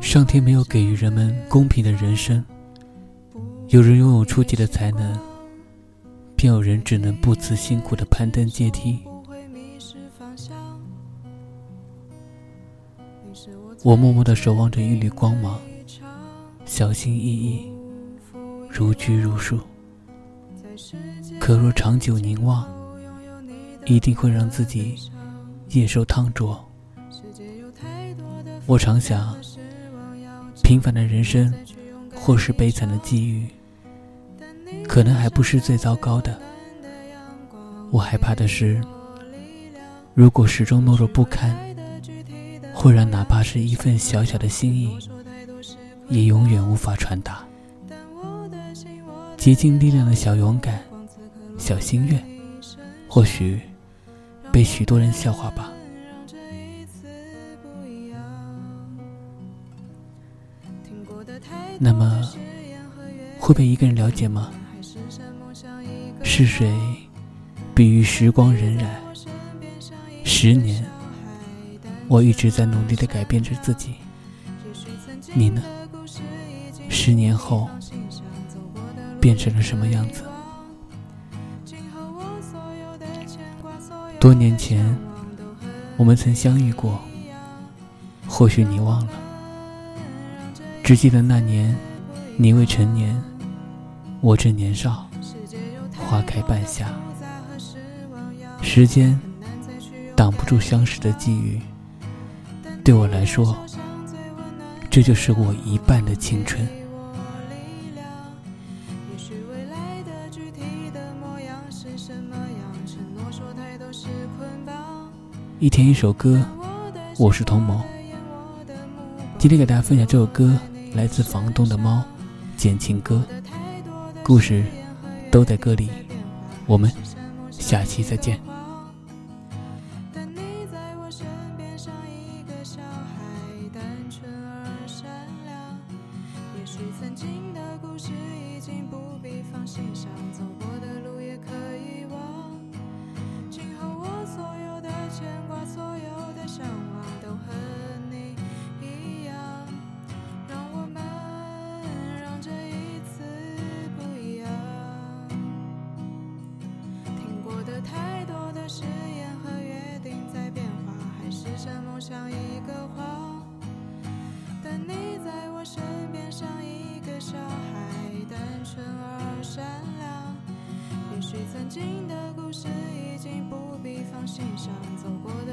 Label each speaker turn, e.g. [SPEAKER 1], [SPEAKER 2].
[SPEAKER 1] 上天没有给予人们公平的人生，有人拥有出奇的才能，便有人只能不辞辛苦的攀登阶梯。我默默的守望着一缕光芒，小心翼翼，如拘如束。可若长久凝望，一定会让自己夜受烫灼。我常想，平凡的人生，或是悲惨的际遇，可能还不是最糟糕的。我害怕的是，如果始终懦弱不堪，会让哪怕是一份小小的心意，也永远无法传达。竭尽力量的小勇敢、小心愿，或许被许多人笑话吧。那么，会被一个人了解吗？是谁比喻时光荏苒？十年，我一直在努力的改变着自己。你呢？十年后，变成了什么样子？多年前，我们曾相遇过，或许你忘了。只记得那年，你未成年，我正年少。花开半夏，时间挡不住相识的际遇。对我来说，这就是我一半的青春。一天一首歌，我是童谋。今天给大家分享这首歌。来自房东的猫，简情歌，故事都在歌里。我们下期再见。曾经像一个谎，但你在我身边像一个小孩，单纯而善良。也许曾经的故事已经不必放心上，走过的。